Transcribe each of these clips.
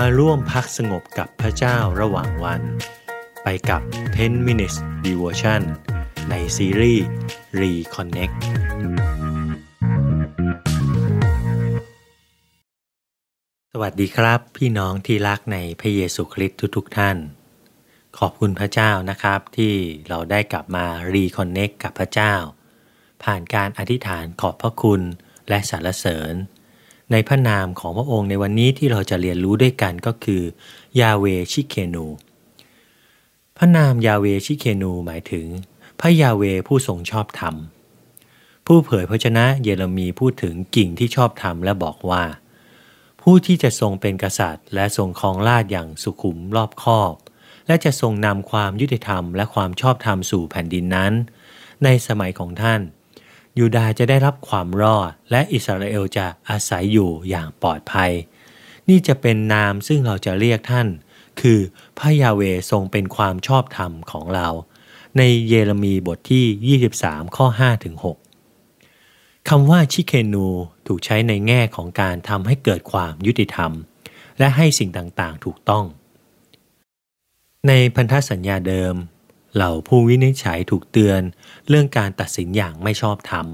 มาร่วมพักสงบกับพระเจ้าระหว่างวัน ไปกับ 10 minutes devotion ในซีรีส์ Reconnect สวัสดีครับ พี่น้องที่รักในพระเยซูคริสต์ทุกๆท่าน ขอบคุณพระเจ้านะครับที่เราได้กลับมา Reconnect กับพระเจ้า ผ่านการอธิษฐานขอบพระคุณและสรรเสริญ ในพระนามของพระองค์ในวันนี้ที่เราจะเรียนรู้ด้วยกันก็คือยาเวชิเคนู พระนามยาเวชิเคนูหมายถึง พระยาเวผู้ทรงชอบธรรม ผู้เผยพระชนะเยเรมีพูดถึงกิ่งที่ชอบธรรมและบอกว่า ผู้ที่จะทรงเป็นกษัตริย์ และทรงครองราชอย่างสุขุมรอบคอบ และจะทรงนำความยุติธรรมและความชอบธรรมสู่แผ่นดินนั้น ในสมัยของท่าน ยูดาจะได้รับความรอด และอิสราเอลจะอาศัยอยู่อย่างปลอดภัย นี่จะเป็นนามซึ่งเราจะเรียกท่าน คือพระยาเวทรงเป็นความชอบธรรมของเรา ในเยเรมีบทที่ 23 ข้อ5ถึง6คำว่าชิเคนูถูกใช้ในแง่ของการทำให้เกิดความยุติธรรม และให้สิ่งต่างๆถูกต้อง ในพันธสัญญาเดิม เหล่าผู้วินิจฉัยถูกเตือน เรื่องการตัดสินอย่างไม่ชอบธรรม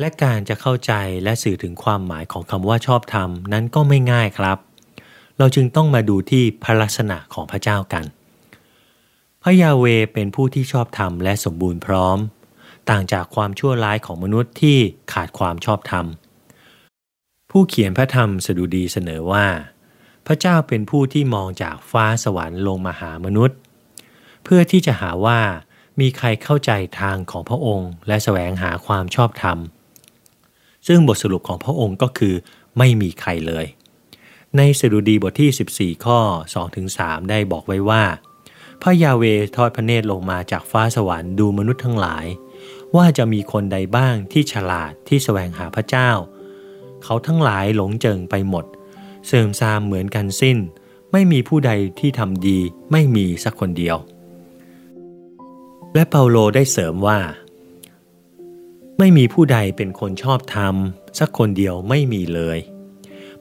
และการจะเข้าใจและสื่อถึงความหมายของคำว่าชอบธรรมนั้นก็ไม่ง่ายครับ เราจึงต้องมาดูที่พระลักษณะของพระเจ้ากัน พระยาเวเป็นผู้ที่ชอบธรรมและสมบูรณ์พร้อม ต่างจากความชั่วร้ายของมนุษย์ที่ขาดความชอบธรรม ผู้เขียนพระธรรมสดุดีเสนอว่า พระเจ้าเป็นผู้ที่มองจากฟ้าสวรรค์ลงมาหามนุษย์ เพื่อที่จะหาว่ามีใครเข้าใจทางของพระองค์ และแสวงหาความชอบธรรม ซึ่งบทสรุปของพระองค์ก็คือไม่มีใครเลย ในสดุดีบทที่ 14 ข้อ 2-3 ได้บอกไว้ว่า พระยาเวทอดพระเนตรลงมาจากฟ้าสวรรค์ดูมนุษย์ทั้งหลาย ว่าจะมีคนใดบ้างที่ฉลาดที่แสวงหาพระเจ้า เขาทั้งหลายหลงเจิงไปหมด เสื่อมซามเหมือนกันสิ้น ไม่มีผู้ใดที่ทำดีไม่มีสักคนเดียว และเปาโลได้เสริมว่า ไม่มีผู้ใดเป็นคนชอบธรรม สักคนเดียวไม่มีเลย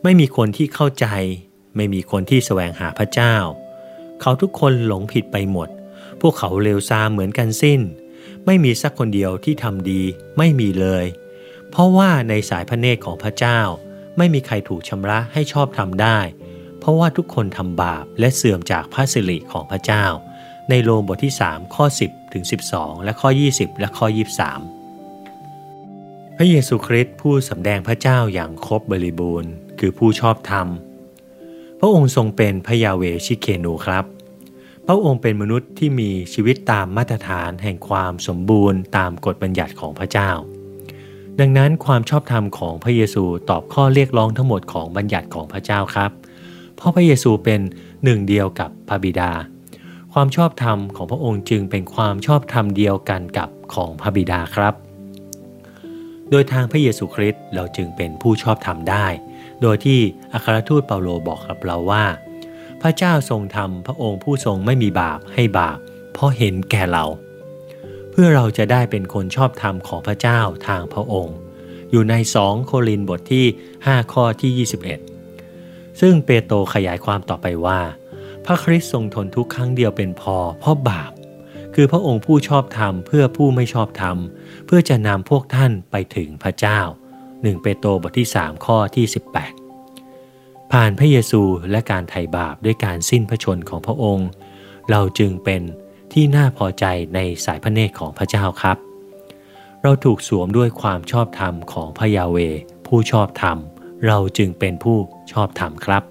ไม่มีคนที่เข้าใจ ไม่มีคนที่แสวงหาพระเจ้า เขาทุกคนหลงผิดไปหมด พวกเขาเลวทรามเหมือนกันสิ้น ไม่มีสักคนเดียวที่ทำดีไม่มีเลย เพราะว่าในสายพระเนตรของพระเจ้า ไม่มีใครถูกชำระให้ชอบทำได้ เพราะว่าทุกคนทำบาปและเสื่อมจากพระสิริของพระเจ้า ในโรมบทที่ 3 ข้อ 10 ถึง 12 และข้อ 20 และข้อ 23 พระเยซูคริสต์ผู้สำแดงพระเจ้าอย่างครบบริบูรณ์ คือผู้ชอบธรรม พระองค์ทรงเป็นพระยาเวชิเคนูครับ พระองค์เป็นมนุษย์ที่มีชีวิตตามมาตรฐานแห่งความสมบูรณ์ตามกฎบัญญัติของพระเจ้า ดังนั้นความชอบธรรมของพระเยซูตอบข้อเรียกร้องทั้งหมดของบัญญัติของพระเจ้าครับ เพราะพระเยซูเป็นหนึ่งเดียวกับพระบิดา ความชอบธรรมของพระองค์จึงเป็นความชอบธรรมเดียวกันกับของพระบิดาครับ โดยทางพระเยซูคริสต์เราจึงเป็นผู้ชอบธรรมได้ โดยที่อัครทูตเปาโลบอกกับเราว่า พระเจ้าทรงทำพระองค์ผู้ทรงไม่มีบาปให้บาป เพราะเห็นแก่เรา เพื่อเราจะได้เป็นคนชอบธรรมของพระเจ้าทางพระองค์ อยู่ใน 2 โครินบทที่ 5 ข้อที่ 21 ซึ่งเปโตรขยายความต่อไปว่า พระคริสต์ทรงทนทุกครั้งเดียวเป็นพอ เพราะบาป คือพระองค์ผู้ชอบธรรมเพื่อผู้ไม่ชอบธรรม เพื่อจะนำพวกท่านไปถึงพระเจ้า 1 เปโตรบทที่ 3 ข้อที่ 18 ผ่านพระเยซูและการไถ่บาปด้วยการสิ้นพระชนของพระองค์ เราจึงเป็นที่น่าพอใจในสายพระเนตรของพระเจ้าครับ เราถูกสวมด้วยความชอบธรรมของพระยาเวผู้ชอบธรรม เราจึงเป็นผู้ชอบธรรมครับ